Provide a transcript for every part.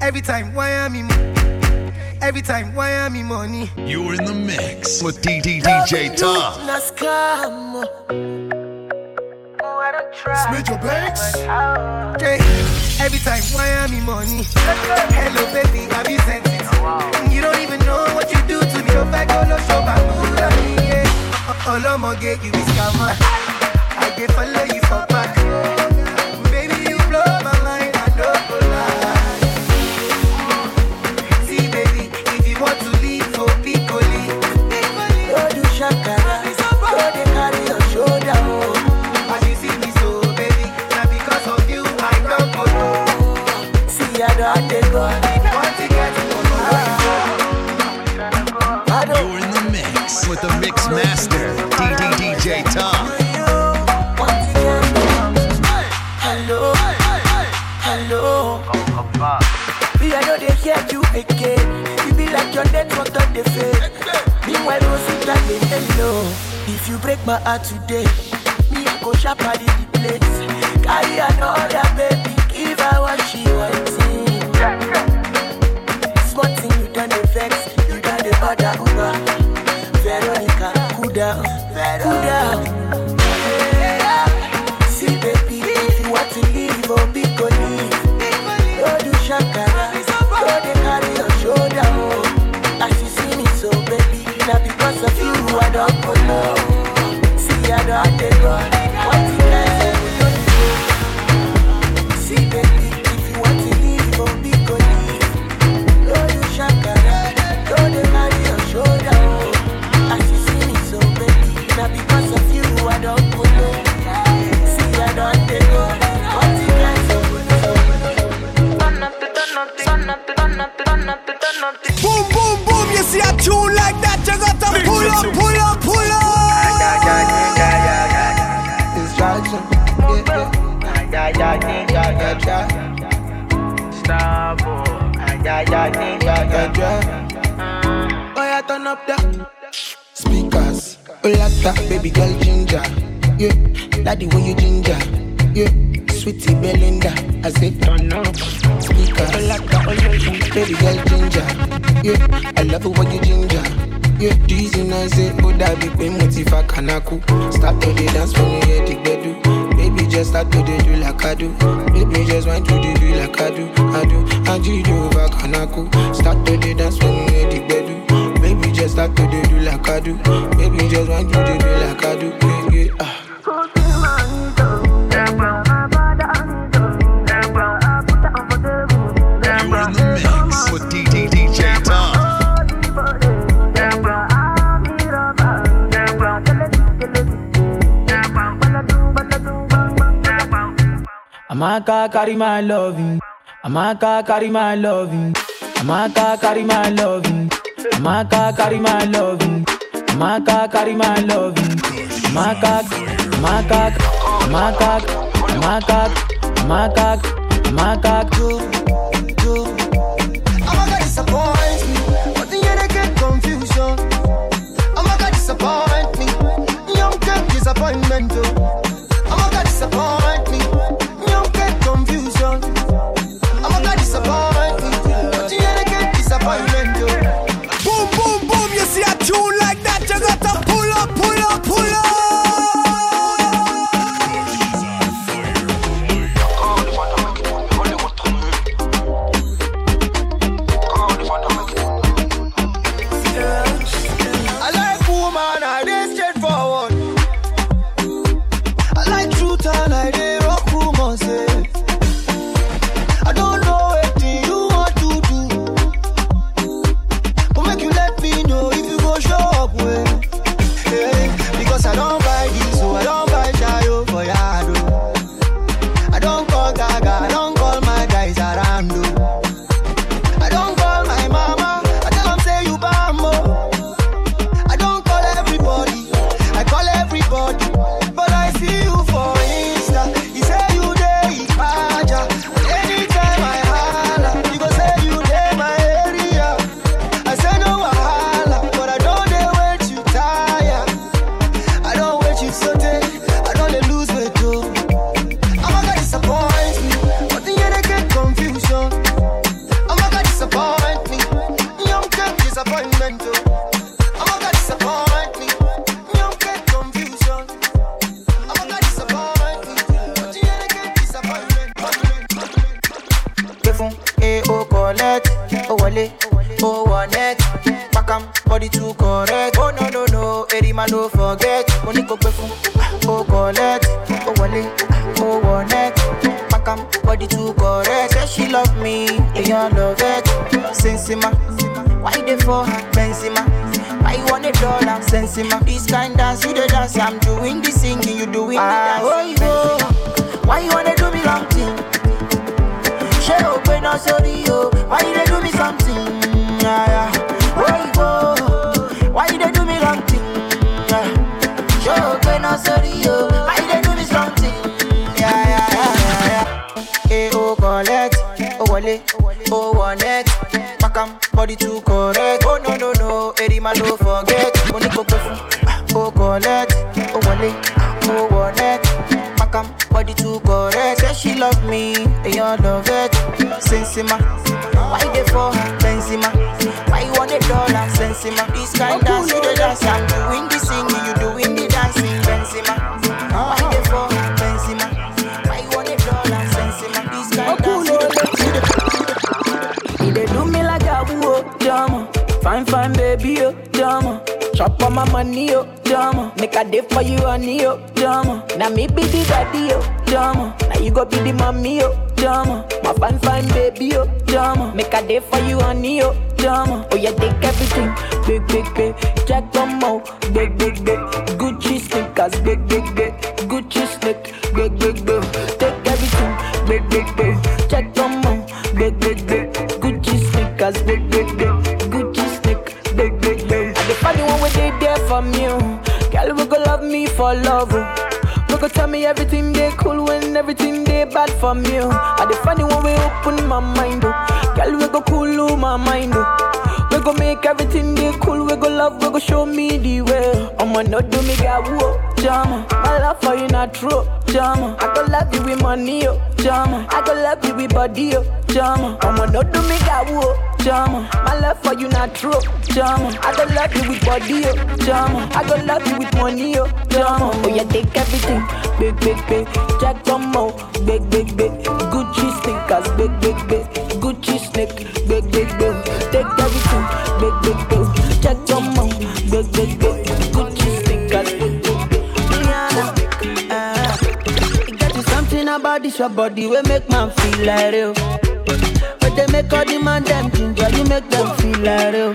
Every time, why am I money? Every time, why am I money? You're in the mix with DD DJ Tom. Smith your banks. Every time, why am I money? Hello, baby, have you sent it? You don't even know what you do to me. If I go no show my mood, yeah. All I'm gonna get you is scammer. I get follow you for back. With the mix master, DD DJ Tom. Hello, hello. Know they hear you again. You be like your on the. Meanwhile, hello. If you break my heart today, me, I go at the place. Carry another baby, give her what Yeah, yeah. Oh, turn up the speakers. That, baby girl ginger. Yeah, daddy, when you ginger. Yeah, sweetie Belinda. I say turn up speakers. Oh, baby girl ginger. Yeah, I love it when you ginger. Yeah, I say, oh, that be pain motiva kanaku. Start to dance when you hear the just start to do like I do. Baby, just want to do like I do. I do, I do do over kanaku. Start to the dance when hear the bedu. Baby, just start to do like I do. Baby, just want to do like I do. Amaka carry my loving. Amaka carry my loving. Amaka carry my loving. Amaka carry my loving. Amaka carry my loving. Amaka, Amaka, Amaka, Amaka, Amaka, Amaka. Big, big, big. Take everything, big, big, big. Jack on mo, big, big, big. Gucci sneakers, big, big, big. Gucci sneak, big, big, big. I the funny one when they there me, oh. Girl, we go love me for love. We go tell me everything they cool when everything they bad me, oh. I the funny one we open my mind. Girl, we go cool my mind. We go make everything they cool, we go love, we go show me the way. I'ma not do me got whoa, jama. My love for you not true, jama. I go love you with money, oh, jama. I go love you with body, oh, jama. I'ma not do me got whoa, oh, jama. My love for you not true, jama. I go love you with body, oh, jama. I go love you with money, oh, jama. Oh yeah, take everything, big, big, big. Jack Tomo, big, big, big. Gucci sneakers, big, big, big. Gucci snake, big, big, big. Take everything, big, big, big. Jack Tomo, big, big, big. About your body we make man feel like real. But they make all the man them ginger, you make them feel like real.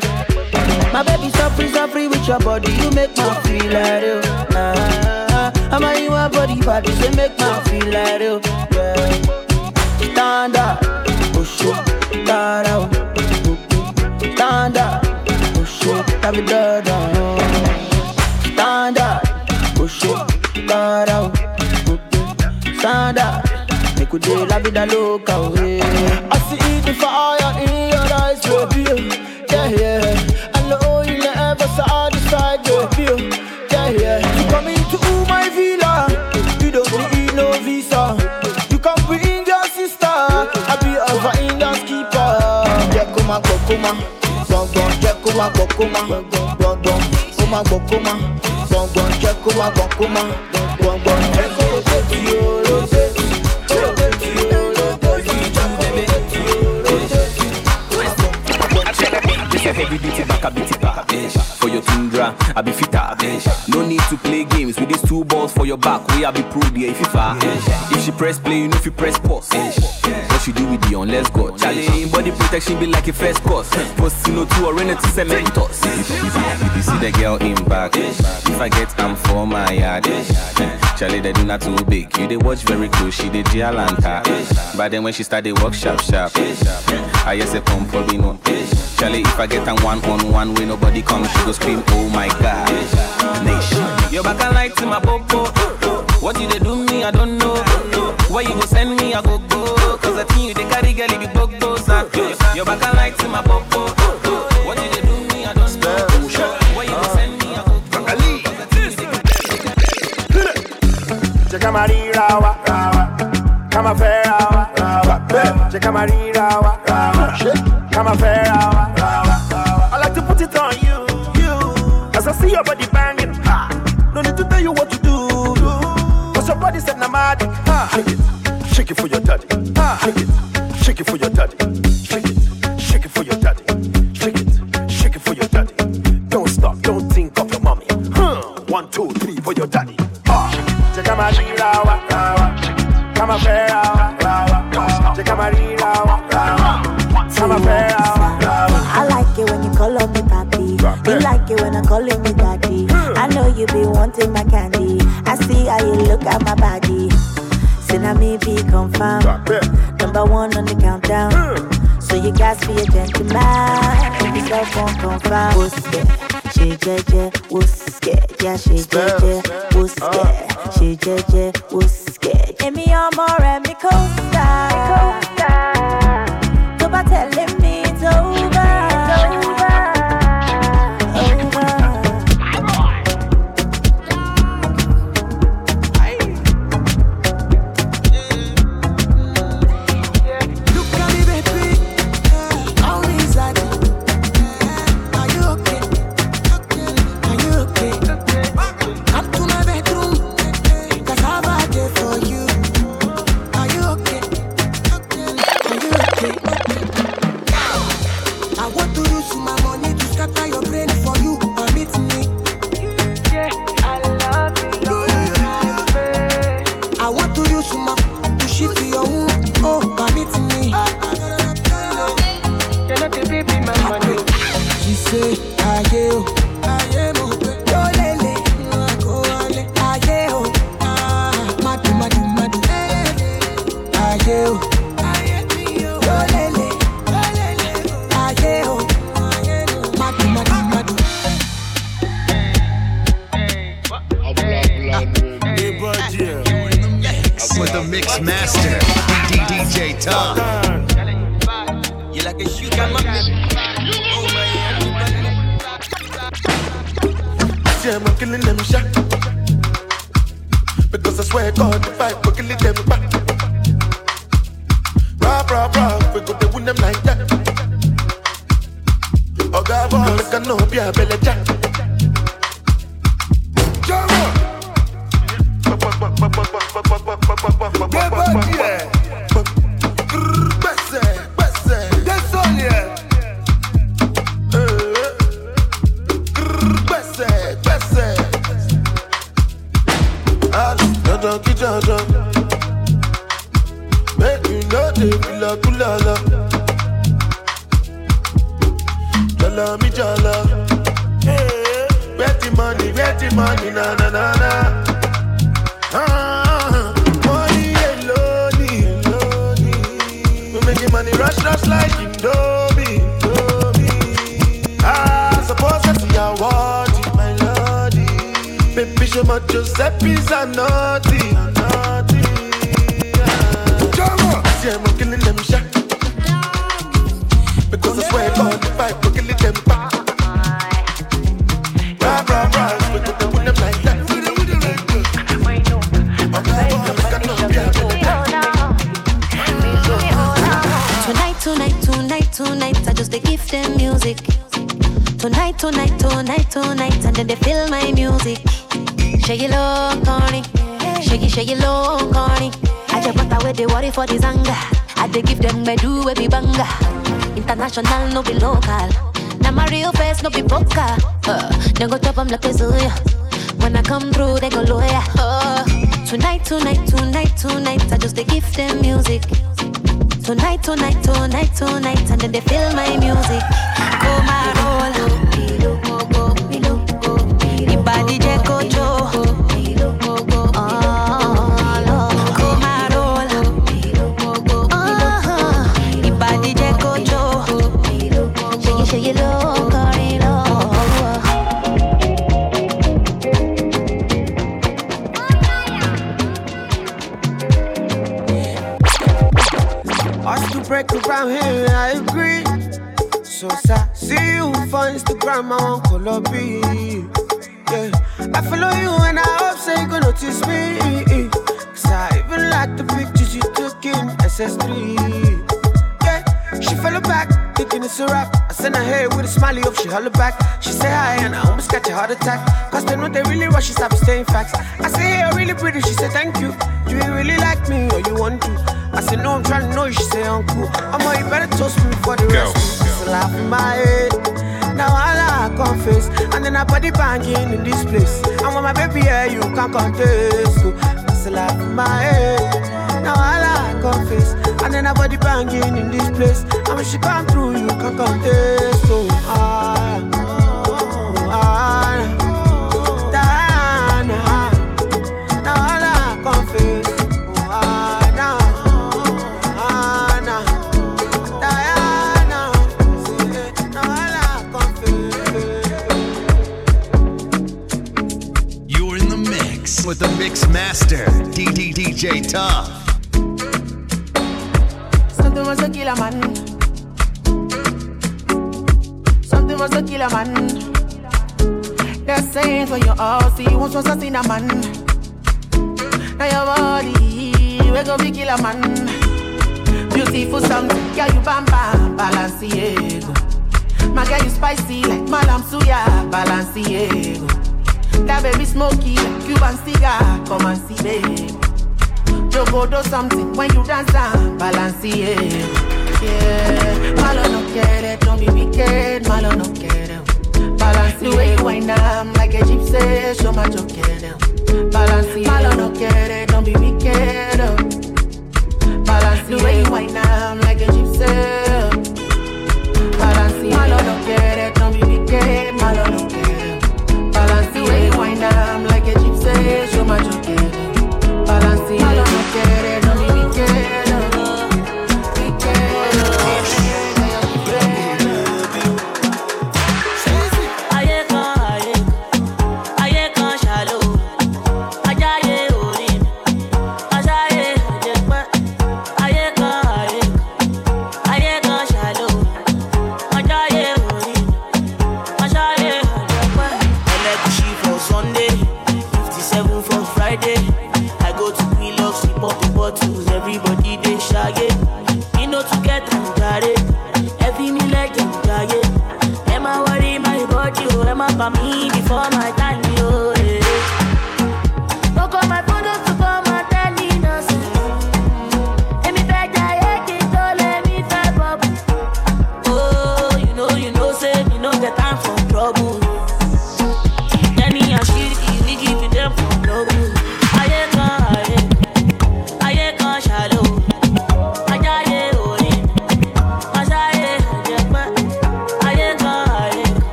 My baby so free with your body, you make man feel like real. Ah, I'm a you a body body, so make man feel like real. Yeah. Stand up, push it, stand out. Stand up, push it, day la vida loca, yeah. I see the fire in your eyes, baby. Yeah, yeah. I know you never satisfied, baby. Yeah, yeah. You come into my villa, you don't need no visa. You can bring your sister, I be a finance keeper. Jekuma, kokuma, gong gong. Jekuma, kokuma, gong gong gong. Kuma, kokuma, gong gong. Jekuma, kokuma, gong gong. Jekuma, A heavy duty back a bit back. For your tundra, I be fitter. No need to play games with these two balls for your back. We I be pro there if you far. If she press play, you know if you press pause. What she do with the on let's go. Charlie, body protection be like a first course. Post no two or to cementos. If, if, if you see the girl in back, if I get I'm for my yard. Charlie, they do not too big. You they watch very close, she did Gialanta. But then when she start they walk sharp sharp. I just say pump for me no. Charlie, if I get a one on one way nobody comes, she go scream, oh my god. Nation. Your back a light to my popo. What you they do me, I don't know. Why you go send me, I go go. Cause I think you they carry girl, it be bug goes Your back a light to my popo. Check my rawa. Kama fair rawa, rawa. Check my rawa. Kama fair rawa. I like to put it on you, you. As I see your body banging, ha. No need to tell you what to do, do. Cause your body said na magic, ha. Shake it, shake it for your daddy, ha. Shake it, shake it for your like it when I me daddy. I know you be wanting my candy. I see how you look at my body. Say now me be confirmed. Number one on the countdown. So you guys be a gentleman. If yourself won't confirm. Wuske, she jeje, wuske, yeah she jeje, wuske, she jeje, wuske. Give me your more and me coaster. Go by telling me it's over. Over. My money to scatter your brain for you. Me. I want to use my to shift your. Oh, me. She say, You like a sugar. Oh Yeah, I'm killing them shot. Because I swear God, if I music. Shake it low, corny. Shake it, shake it low, corny. I just put away the worry for the zanga. I they give them my do every banga. International, no be local. Now my real face, no be poker. Uh, they go chop 'em like a Zuya. When I come through, they go lawyer. Uh, tonight, tonight, tonight, tonight, I just they give them music. Tonight, tonight, tonight, tonight, and then they feel my music. Come and roll. To here, I agree. So sad. See you for Instagram, I want color B. Yeah, I follow you and I hope say you gonna notice me. Cause I even like the pictures you took in SS3. Yeah, she follow back, thinking it's a rap. I send her hair with a smiley, hope she holler back. She say hi and I almost catch a heart attack. Cause they know they really rush, she stop staying facts. I say, hey, you're really pretty, she said thank you. Do you really like me or you want to? I said, no, I'm trying to know you. She say, uncle, oh, I'm you better toast me for the rest. It's a laugh in my head. Now I like confess. And then I body banging in this place. And when my baby here, you can't contest. So it's a laugh in my head. Now I like confess. And then banging in this place. She come through, you can. So, I I confess. You're in the mix with the mix master, DDDJ Top. Must kill a man. Something must kill a man. They're saying for your house, you once was a sin a man. Now your body, we gon' be kill a man. Beautiful something, yeah you bam bam, Balenciaga. My girl you spicy like Malam Suya, Balenciaga. That baby smoky like Cuban cigar, come and see baby. You go do something when you dance and balance it. Yeah, malo no quiere, don't be wicked, malo no quiere. Balance the way you wind up like a gypsy, show my joke Balance it, malo no quiere, don't be wicked. oh. Balance the way you wind up like a gypsy. Balance it, malo no quiere, don't be wicked,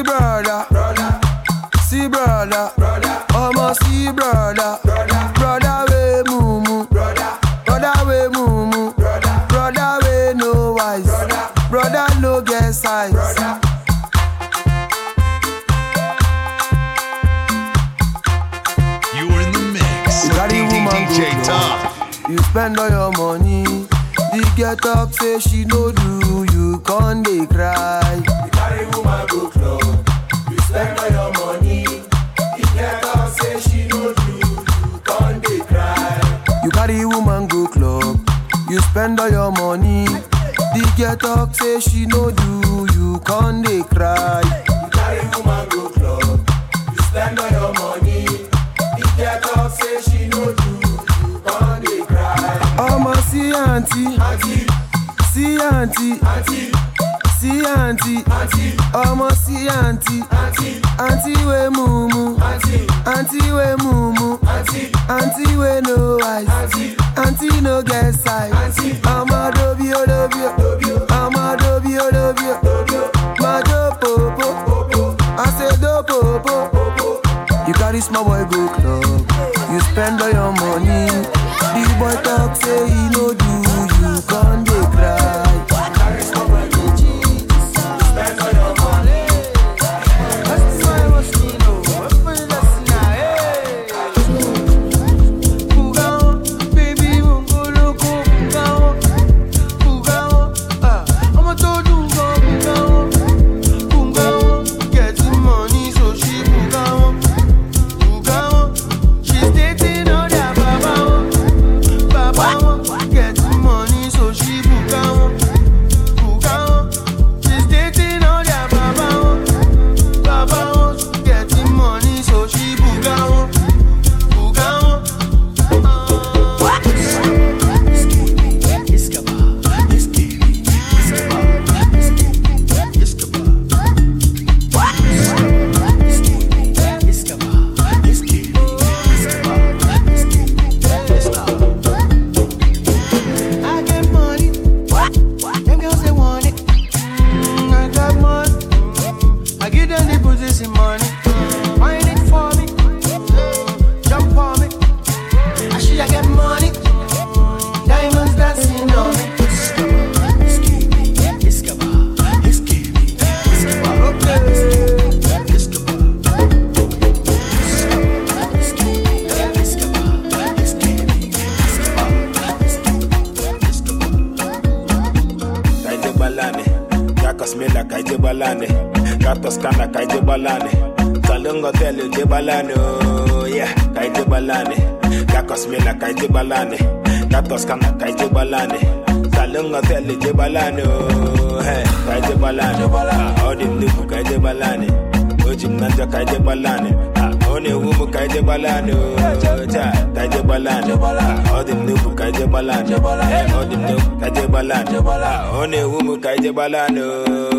see brother, brother, see brother, brother. I'ma see brother, brother, brother we mumu, brother, brother we mumu, brother, brother we no wise, brother, brother no get size, brother. You're in the mix You Top. You spend all your money. The girl talk say she no do, you con dey cry. Woman go club. You spend all your money. Say she no do, you con dey cry. You carry woman go club. You spend all your money. The girl talk say she no do, you con dey cry. You carry woman go club. You spend all your money. The girl talk say she no do, you con dey cry. Ọmọ sí àǹtí, sí àǹtí, sí àǹtí, ọmọ sí àǹtí, àǹtí. Wé mumu, àǹtí. Wé mumu, àǹtí. Wé no eyes, àǹtí. No get size. Ọmọ dobi o dobi o, ọmọ dobi o dobi o, máa jó pòpò, àṣedó pòpò. You carry small boy go club, you spend all your money. The boy talk say he no balano.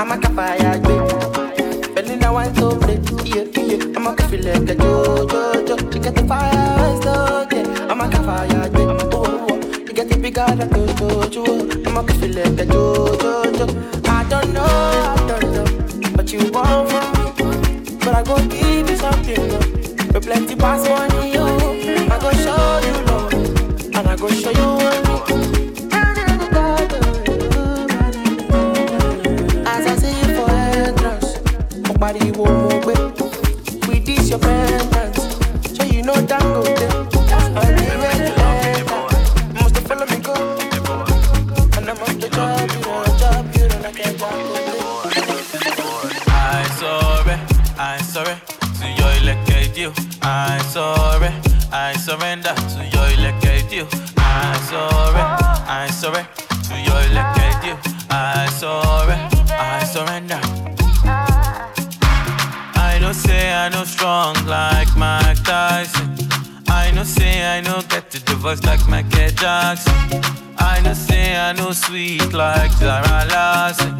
I'm a kafaya jwe Belly now I to play, yeah, yeah. I'm a kafi like a jo, jo, jo. She get the fire slow, yeah I'm a kafaya jwe, oh, oh She get the bigger than jo, jo, jo I'm a kafi like a jo, jo, jo. I don't know, I don't know What you want from me But I go give you something, no With plenty pass money, oh. I go show you love And I go show you body won't move it. With this your so you know go, I'm. I sorry, I sorry, to your you. I sorry, I surrender to your elected you. Strong like Mike Tyson. I know say I know get to the voice like Michael Jackson. I know say I know sweet like Zara Larsson.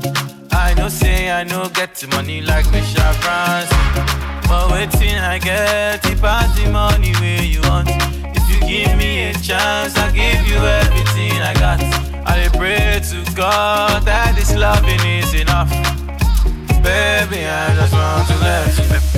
I know say I know get the money like Michelle Branson. But waiting I get the party money where you want. If you give me a chance, I give you everything I got. I pray to God that this loving is enough. Baby, I just want to let you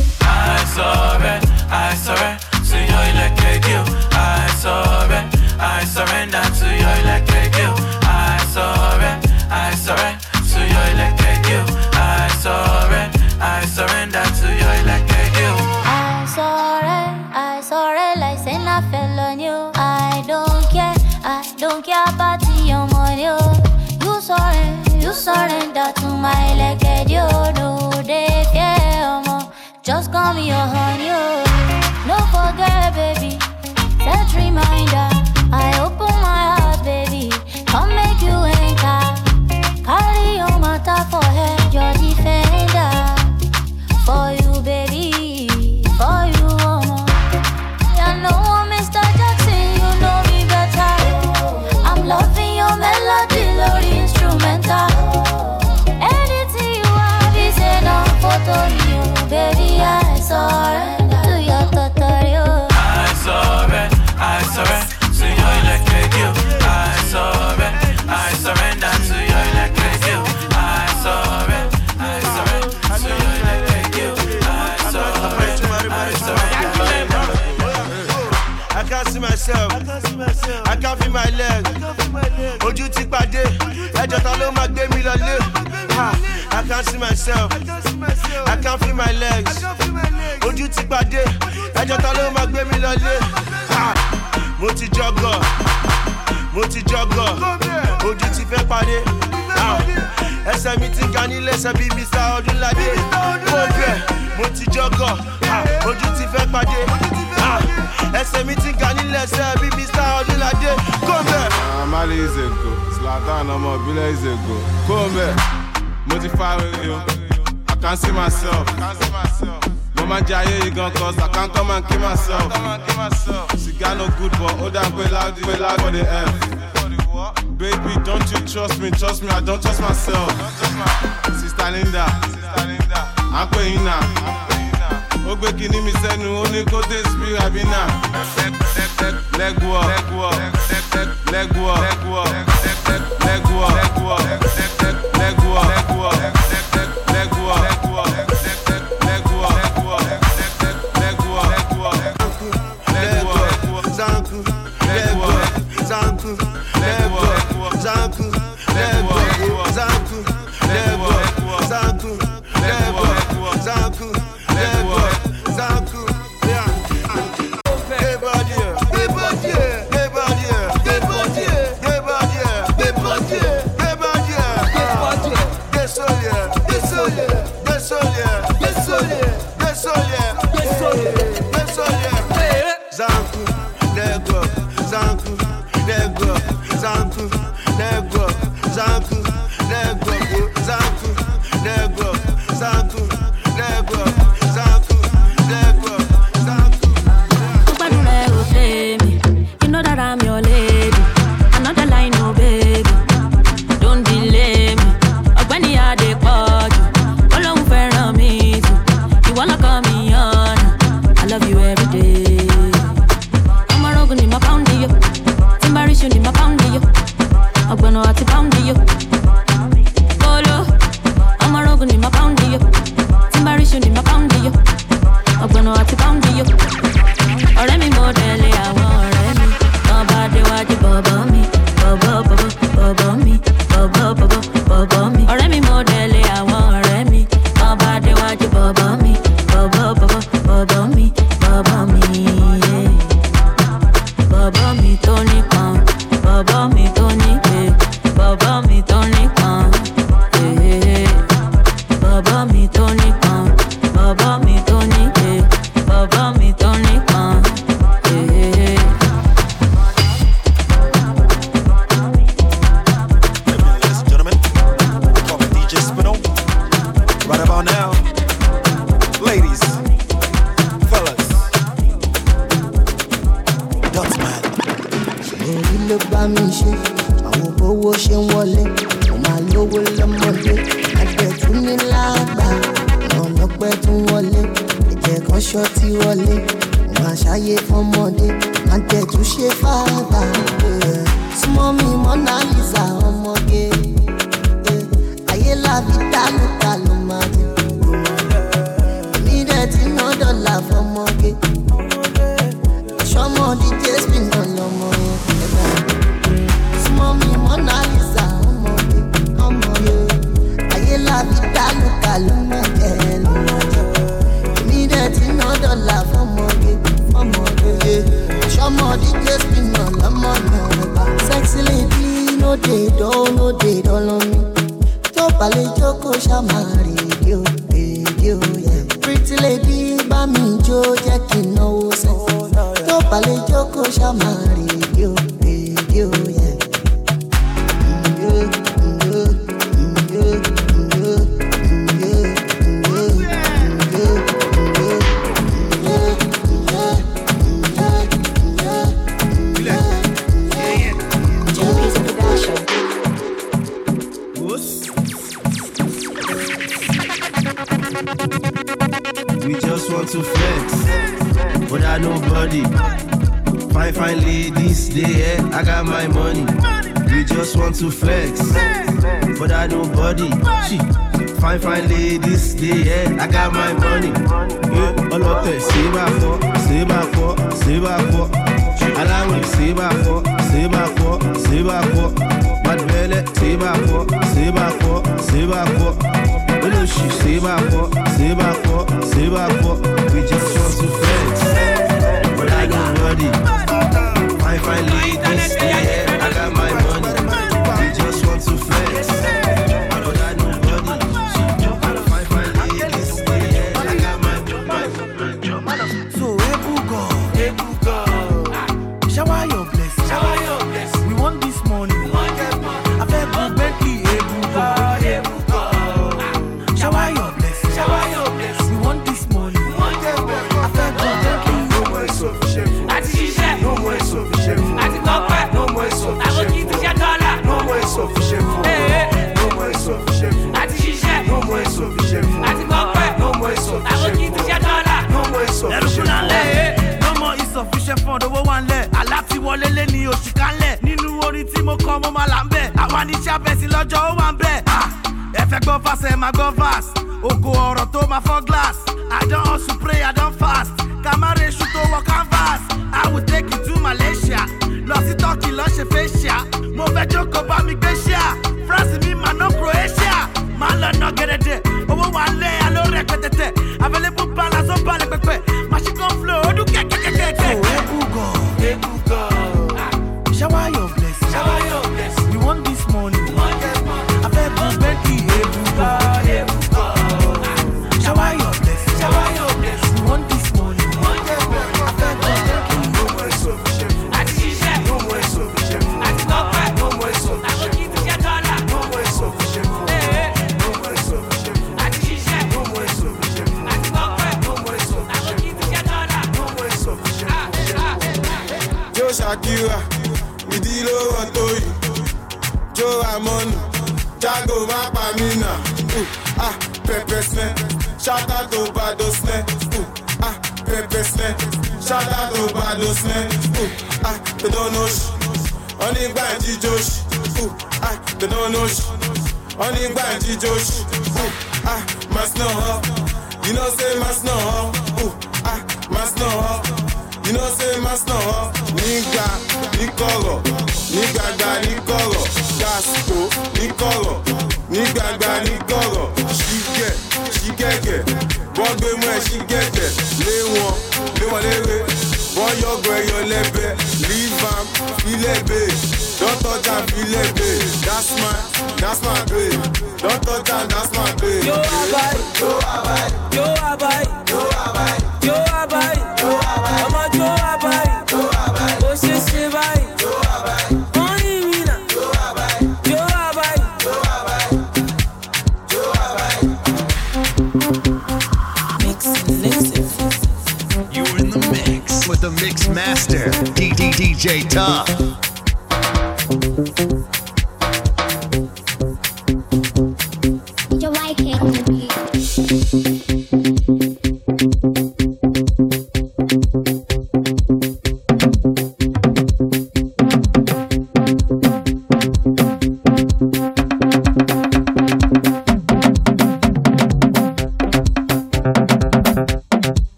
Surrender, I surrender to your electric you I surrender, I surrender to your electric you I surrender, I surrender to your electric you I surrender, I surrender to your electric you I sorry, I sorry, like saying I fell on you. I don't care, I don't care about your money. You sorry, you surrender to my Call me your honey. My leg. Ojú ti pàdé. Ẹjọ́ ta ló máa gbé mi lọlé? I can't see myself. I can't feel my legs. Ojú ti pàdé. Ẹjọ́ ta ló máa gbé mi lọlé? Mo ti jọgọ̀. Mo ti jọgọ̀. Ojú ti fẹ́. Ha! Ẹsẹ̀ mi ti ga nílé ẹsẹ̀ bíi Mr. Ọdúnládé. Mo bẹ̀, mo ti jọgọ̀. Ojú ti fẹ́ pàdé. Ẹsẹ̀ mi ti ga nílé ẹsẹ̀ bíi Mr. Ọdúnládé. Kó bẹ̀. Amali a Zlatan ọmọ ìbílẹ̀ is a go. Mo ti fa rere o, I can see myself. Mo máa ń jẹ ayé yìí gan cause I can come and kill myself. Sìgá no good but ó dà pé loud pé loud for the F. Baby, don't you trust me, trust me, I don't trust myself. Sista Linda, à ń pè yín náà. ó gbé kinní mi sẹ́nu ó ní kó dé sí abina. lẹ́gùọ́ lẹ́gùọ́ lẹ́gùọ́ lẹ́gùọ́ lẹ́gùọ́ lẹ́gùọ́. San no dey dull, no dey dull on me. Tó balẹ̀ jókòó ṣàmárì èdè o, èdè o yẹ. Pretty lady bá mi jó jẹ́ kí n náwó sẹ́. Tó balẹ̀ jókòó ṣàmárì èdè o. nobody. Fine, fine ladies, they yeah, I got my money. We just want to flex, but I nobody. She, fine, fine ladies, they yeah, I got my money. Yeah, all of that, save back for, save back for, save back for. Allow me, save back my four, back my four, back for. Bad belly, save back my four, back my four, back for. Olóṣù ṣe bá fọ́ ṣe bá fọ́ ṣe bá fọ́ we just want to finally, finally, this day.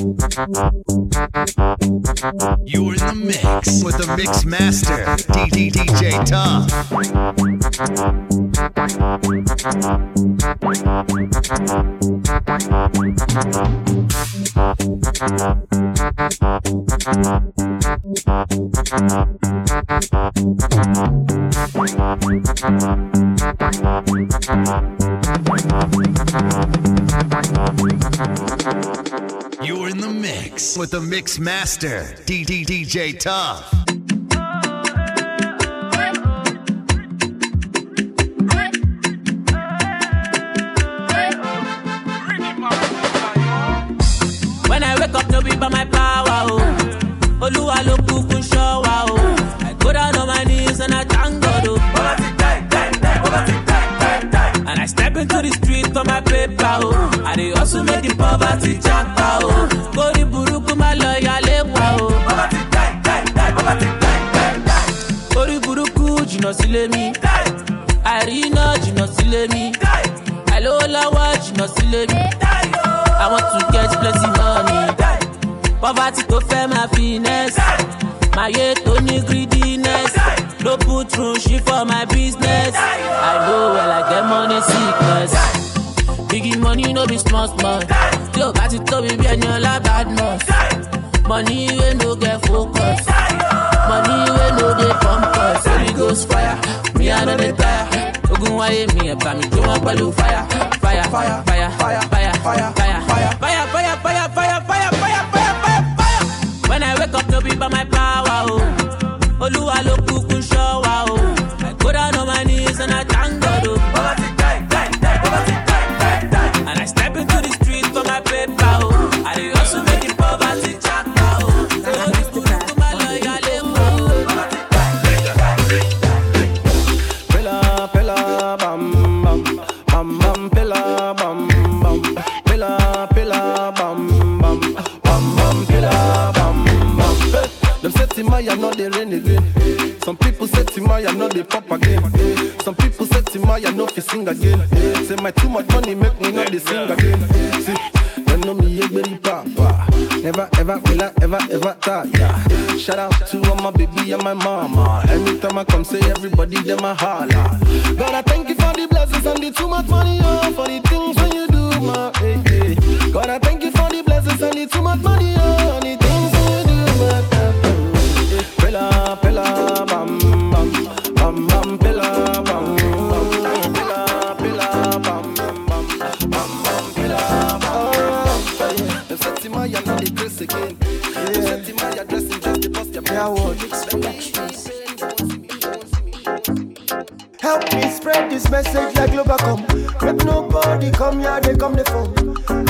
You're in the mix with the mix master, DD DJ Tom. You're in the mix with the mix master, DD DJ Tom. When I wake up, no be by my power, oh. Oluwa ló kúkú ń I step into the street for my paper, oh. I dey hustle make the poverty japa, oh. Kórì burúkú má lọ yálé wa, oh. Kórì burúkú jìnnà sílé mi. Àìríná jìnnà sílé mi. Àìlówó lọ́wọ́ jìnnà sílé mi. I want to get plenty money. Poverty tó fẹ́ máa finesse. Máyé tó ní greediness. No put through shit for my business. I no. Biggie money no be small small. Tí o bá be tóbi bí ẹni ọlá badmus. Money wey no get focus. Money wey no get compass. Holy ghost fire, mi I no dey tire. Ogun wáyé mi ẹ̀bà come up wọn pẹ̀lú fire. Fire, fire, fire, fire, fire, fire, fire. Timaya, not the rain again. Some people say Timaya, not the pop again. Some people say Timaya, no fi sing again. Say my too much money make me not the sing again. See, they know me every papa. Never ever will I ever ever tire. Shout out to all my baby and my mama. Anytime I come, say everybody them a holla. God, I thank you for the blessings and the too much money, oh, for the things when you do, my hey, hey. God, I thank you for the blessings and the too much money, oh, message like Globacom. Make nobody come here, they come the phone.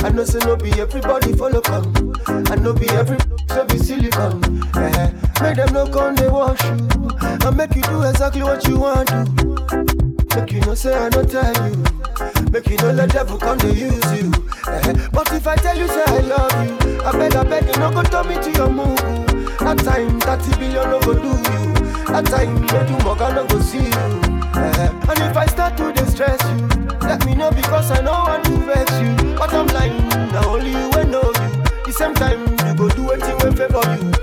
I know say no be everybody follow come. I know be every so be silicon. Eh, Make them no come they wash you. I make you do exactly what you want to. Make you know say I don't tell you. Make you know let devil come to use you. Eh, But if I tell you say I love you, I beg I beg you no go turn me to your move. That time 30 billion no go do you. That time make you mug no go see you. Eh, And if I start to distress you, let me know because I know want to vex you. But I'm like, now only you will know you. The same time you go do anything will favor you.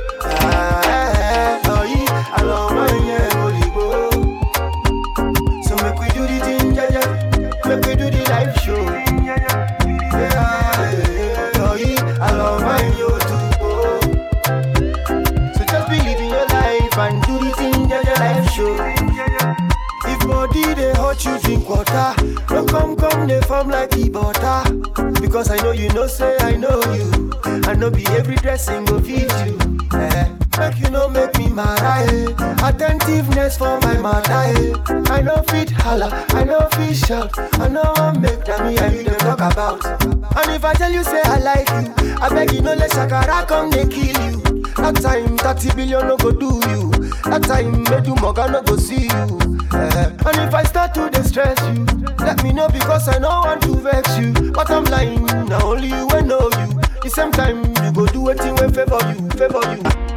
They form like the butter. Because I know you know, say I know you. I know be every dressing go fit you. Eh. Make you know, make me mad, eh. Attentiveness for my mother, eh. I know fit holla, I know fit shout. I know I make that me and you they talk about. And if I tell you, say I like you, I beg you, no let Shakara come, they kill you. That time, 30 billion no go do you. That time, make you moga no go see you. Eh, And if I start to distress you, let me know because I know want to vex you. But I'm lying, now only you will know you. The same time, you go do anything will favor you, favor you.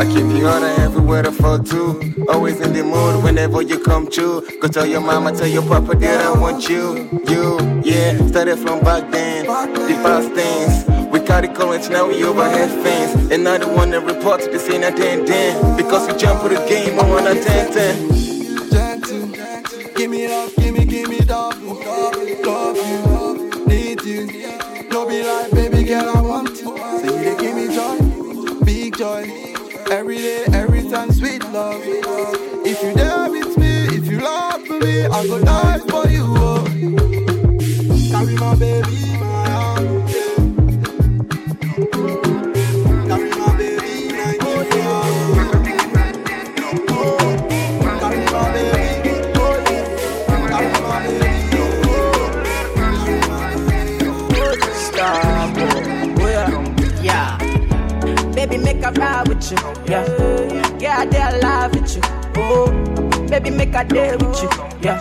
I keep you order everywhere to fall to. Always in the mood whenever you come true. Go tell your mama, tell your papa that I want you. You, yeah. Started from back then. The past things. We carry currents, now we overhead fans. And I don't wanna report to the scene at 10 10. Because we jump for the game, I wanna 10 10. With you. Yeah. Yeah, they alive with you. Oh. Baby, make a day with you. Yeah.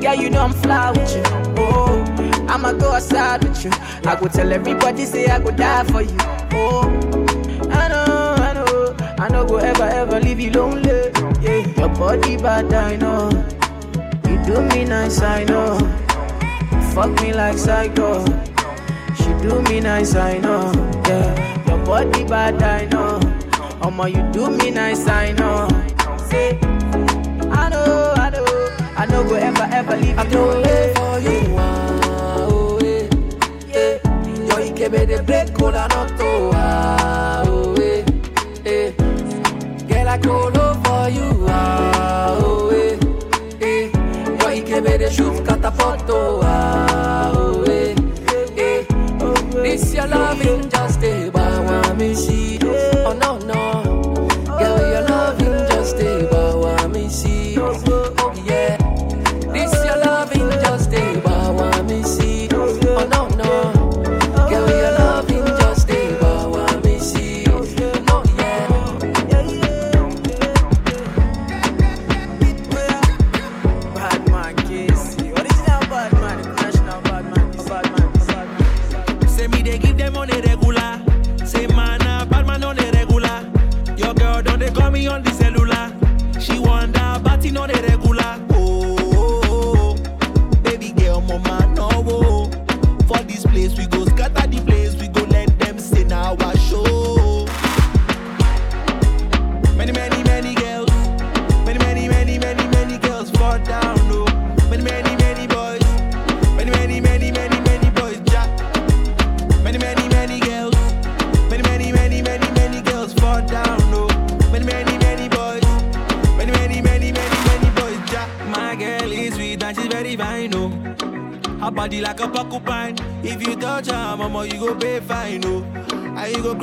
Yeah, you know I'm fly with you. Oh. I'ma go outside with you. I go tell everybody, say I go die for you. Oh. I know, I know. I know go ever, ever leave you lonely. Yeah. Your body bad, I know. You do me nice, I know. Fuck me like psycho. She do me nice, I know. Yeah, your body bad, I know. Omo, you do me nice, I know. Say, I know, I know, I know. go ever, ever leave I you. No, there for you. ah, Oh, eh. Your Ikebe dey break cola not to ah, oh, eh, eh. Girl, I go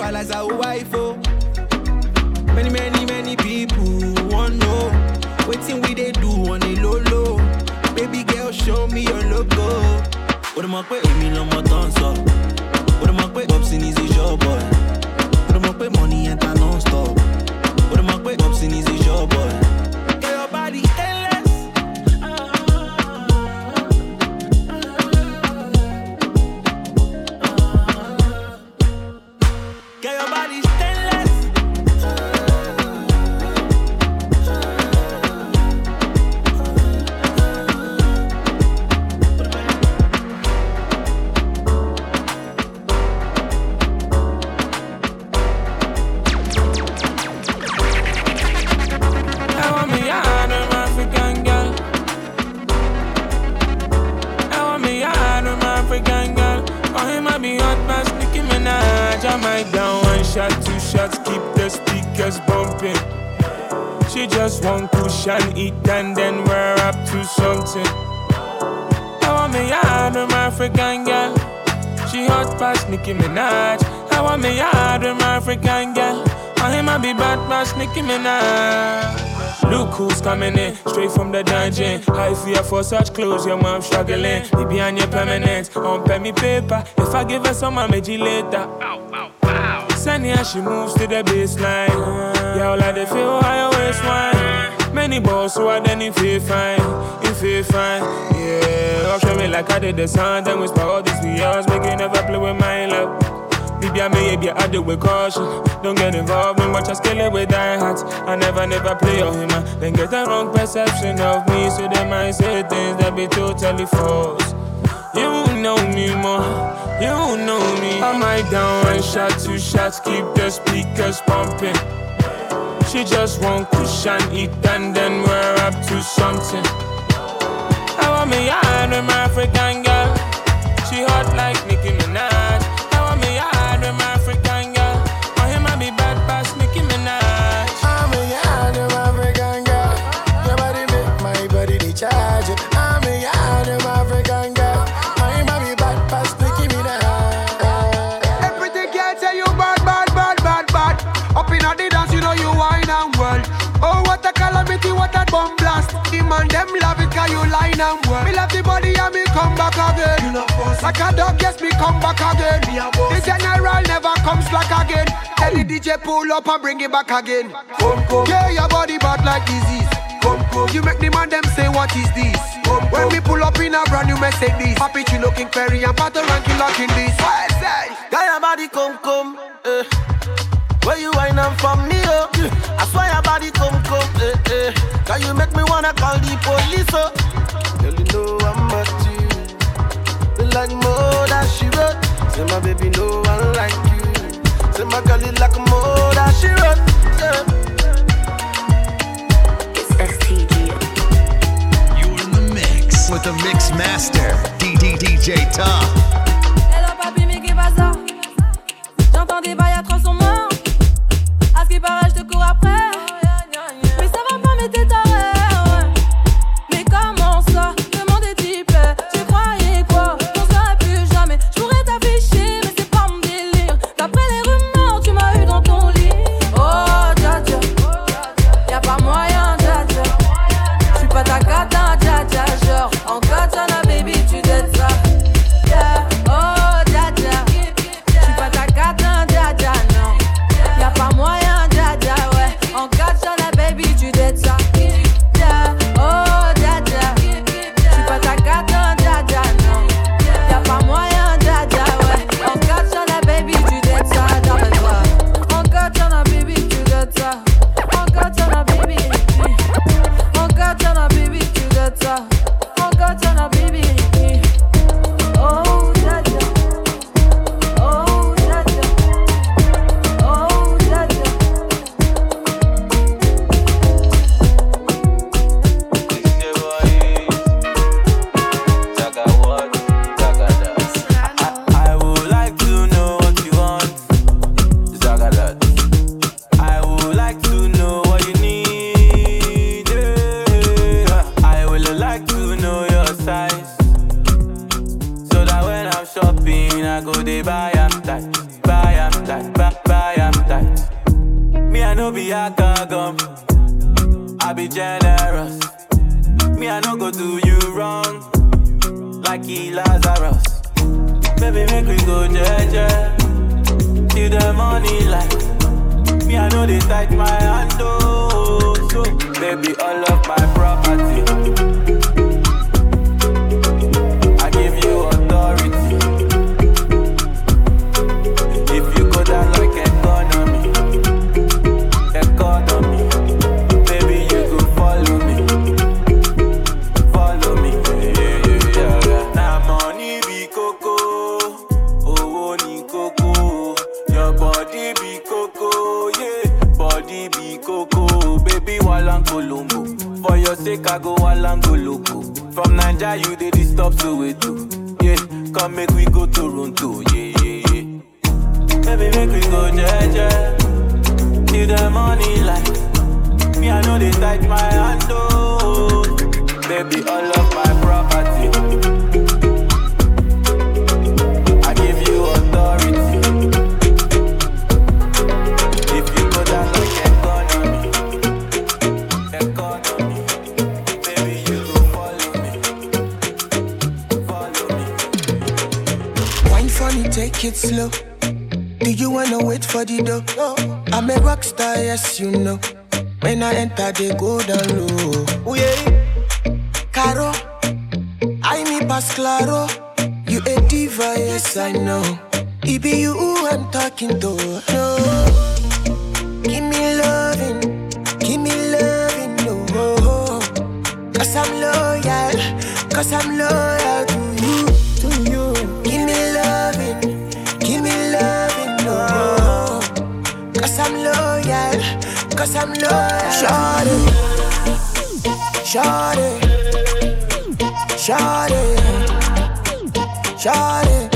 You go cry such clothes, your mom struggling. Baby on your permanent, on pay me paper. If I give her some, I'll make you later. Send her, she moves to the baseline. Yeah, all I they feel higher waistline. Many balls, so I then if you fine, you fine. Yeah, show me like I did the sound, then whisper all these years, make you never play with my love. Baby, I may be I do with caution. Don't get involved in much, I scale it with die hats. I never, never play on him. Then get the wrong perception of me, so they might say things that be totally false. You know me more, you know me. I might down one shot, two shots, keep the speakers pumping. She just want cushion, eat and then we're up to something. I want me out of my African girl. She hot like Nicki Minaj. Cause and world. Me love the body and me come back again. You know, like a dog, yes, me come back again. The general never comes back again. Tell the DJ pull up and bring it back again. Come, come. Yeah, your body bad like disease. Come, come. You make the man them say, what is this? Come, when we pull up in a brand new Mercedes, Happy you looking fairy and battle ranking locking this. I say. Got your body come come, eh. Where you wine and for me, oh. I swear your body come come, eh, eh. Can you make me wanna call the police, oh. Girl, you know I'm you. Like more than she wrote. Say my baby, no one like you. Say my girl, you like more than she wrote. STG. You're in the mix with the mix master, DDDJ Tom. Hello, papi, J'entends des bails à 300 morts. À ce qui paraît. I go they buy am that, buy am that, buy, buy am that. Me I no be a gum, I be generous. Me I no go do you wrong, like he Lazarus. Baby make we go jeje, till the money light. Me I know they tight my hand oh, so baby all of my property. take I go Alam go loco. From Niger, you did this stop so we do. Yeah, come make we go to Toronto. Yeah, yeah, yeah. Baby, make we go Jaja. Till the money light. Me, I know they tight my hand, oh. Baby, all of my property. take it slow. Do you wanna wait for the door? No. I'm a rock star, yes, you know. When I enter, they go down low. Oh, yeah. Caro, I need pass claro. You a diva, yes, I know. It be you who I'm talking to. No. Give me loving, give me loving, no. Cause I'm loyal, cause I'm loyal. cause I'm loyal. Shawty, shawty, shawty, shawty.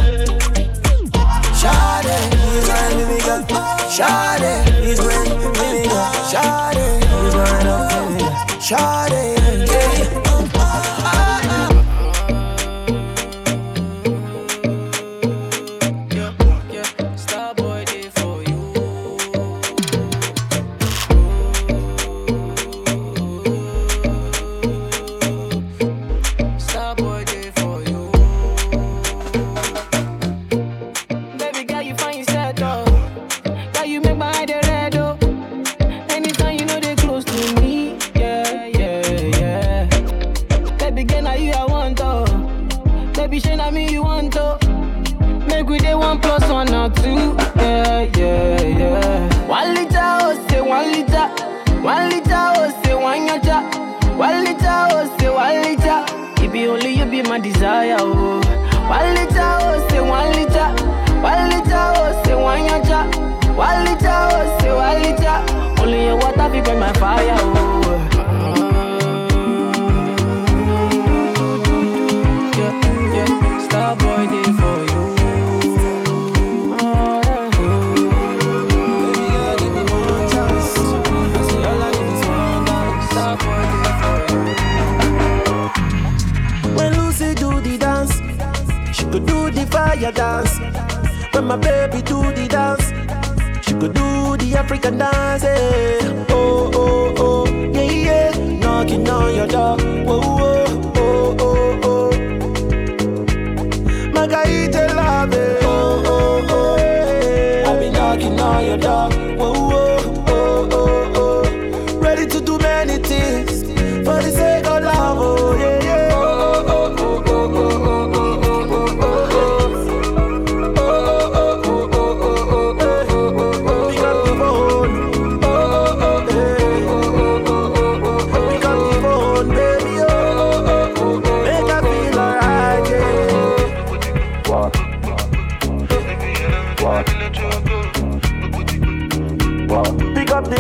Pick up the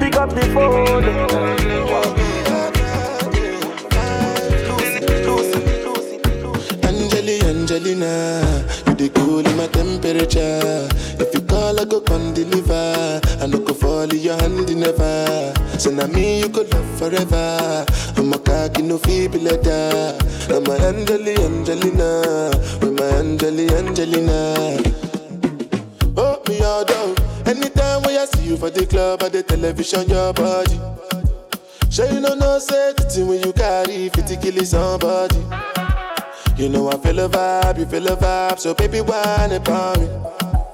Pick up the phone. Angeli, Angelina, you the cool in my temperature. I go come deliver. I no go fall in your hand never. So now me you could love forever. I'm a cocky no feeble letter. I'm a Angeli, Angelina, with my Angeli, Angelina. Oh, me all down. Anytime when I see you for the club or the television, your body. Sure you know no say the when you carry 50 kill somebody. You know I feel a vibe, you feel a vibe, so baby whine about me.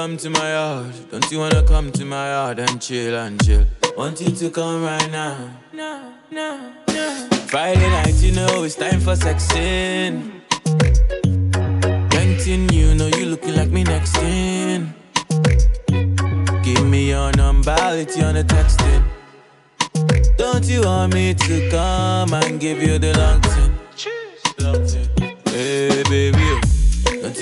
come to my yard? Don't you wanna come to my yard and chill and chill? Want you to come right now. No, no, no. Friday night, you know it's time for sexing. Renting you, know you looking like me next in. Give me your number, it's on the texting. Don't you want me to come and give you the long thing? Long thing. Hey, baby.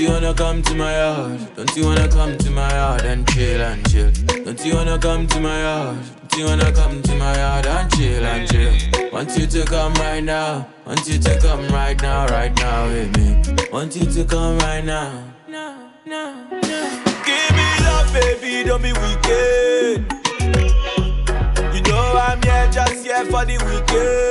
You wanna come to my yard? Don't you wanna come to my yard and chill and chill? Don't you wanna come to my yard? Don't you wanna come to my yard and chill and chill? Want you to come right now. Want you to come right now, right now with me. Want you to come right now. No, no, no. Give me love, baby, don't be wicked. You know I'm here just here for the weekend.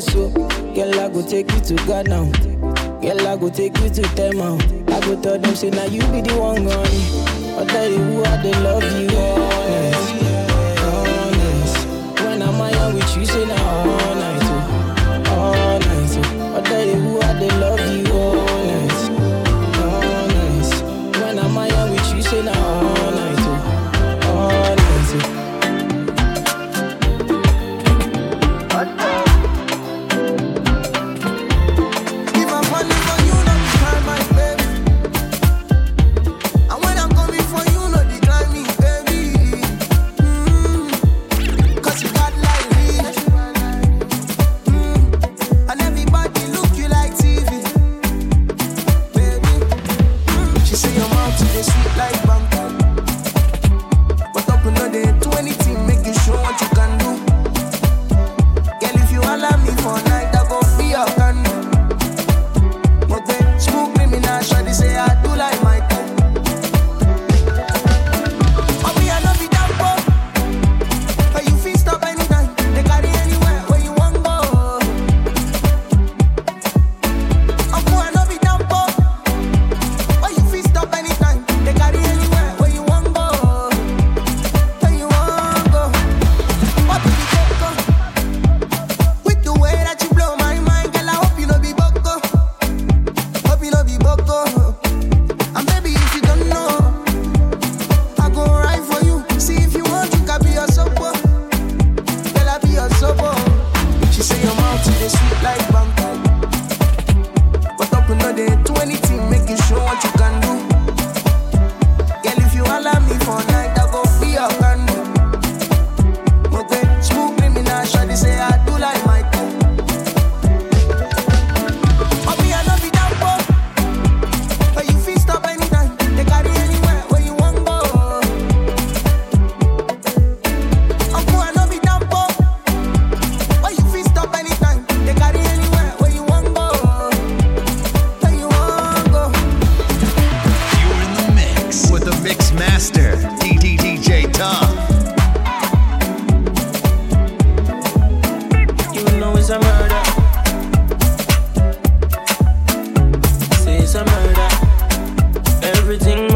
So, oh. yo. Girl, I go take you to Ghana. Girl, I go take you to Tema. I go tell them, say, now you everything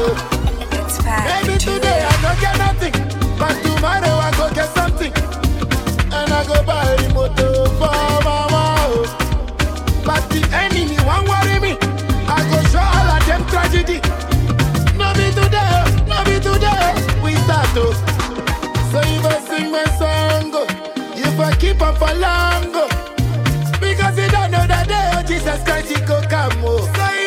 level low. Maybe today I don't get nothing, but tomorrow I go get something. And I go buy a motor for mama. But the enemy won't worry me. I go show all of them tragedy. No be today, no be today. We start to. So if I sing my song, if I keep up for long, because you don't know that day, oh, Jesus Christ, he go come. Oh. So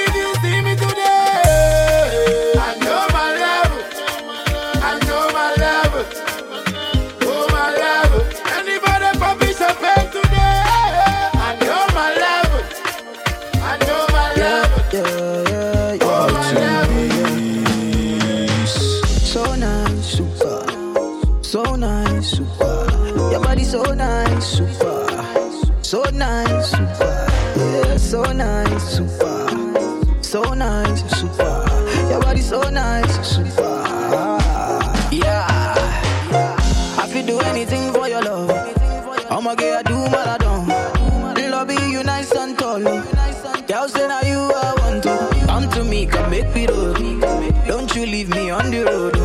so nice, super. So nice, super. Yeah, so nice, super. So nice, super. Your body so nice, super. Yeah. I could do anything for your love. I'ma get I do marathon. Love you nice and tall. Girl say now you I want to. Come to me, come make me road. Don't you leave me on the road.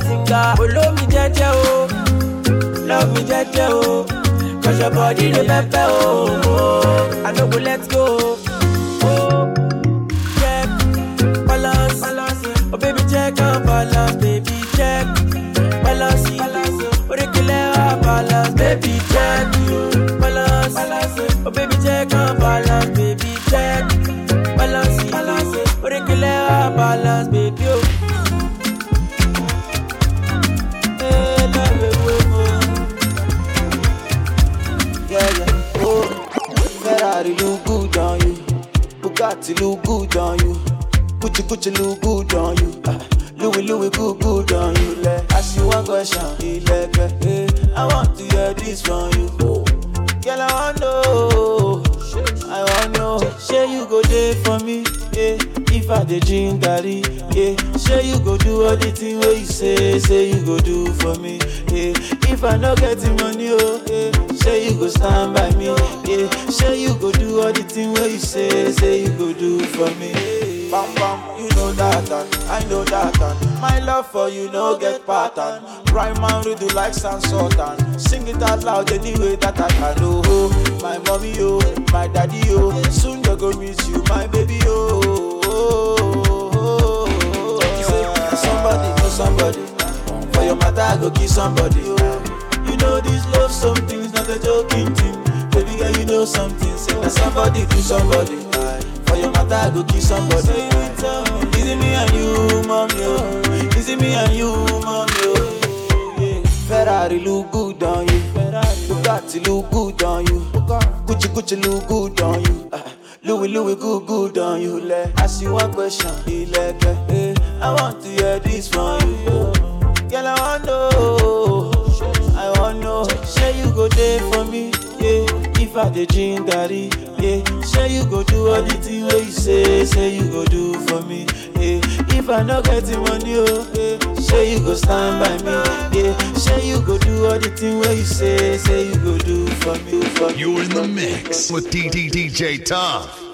Follow me, jeje, oh. Love me, jeje, oh. Cause your body dey pepper, oh. oh. I no go let go. Oh, check, balance. Oh, baby, check and balance, baby, check, balance, balance. Oh, regular ah, balance, baby, check, balance, Bugatti look good on you. Gucci Gucci look good on you. Ah, Louis Louis good good on you. Like, as you want question, like, eh, I want to hear this from you. Girl, I want know. I want know. Say you go there for me. Yeah, if I dey drink garri, yeah. Say you go do all the thing where you say, say you go do for me. Yeah, if I no get the money, oh, yeah. Say you go stand by me, yeah. Say you go do all the thing where you say, say you go do for me. Bam bam, you know that and I know that and my love for you no get pattern. Rhyme and read you like San Sultan. Sing it out loud any way that I can. Oh, oh, my mommy, oh, my daddy, oh. Soon they go meet you, my baby, oh. oh, oh, oh. Say, somebody know somebody. For your mother, I go kiss somebody. Oh. You know this love, something's not a joking thing. Baby, girl, you know something. Say na somebody do somebody. For your matter, I go kill somebody. You tell me. Is it me and you, mom, yo? Is it me and you, mom, yo? Yeah. Ferrari look good on you. Bugatti look good on you. Gucci Gucci look good on you. Ah, Louis Louis good good on you. Like, ask you one question, like, eh, I want to hear this from you. Girl, I want know, I want know. Say you go there for me. If I dey drink garri, yeah. Say you go do all the thing where you say, say you go do for me, yeah. If I no get the money, oh, yeah. Say you go stand by me, yeah. Say you go do all the thing where you say, say you go do for me, for. You're in the mix with DD DJ Tough.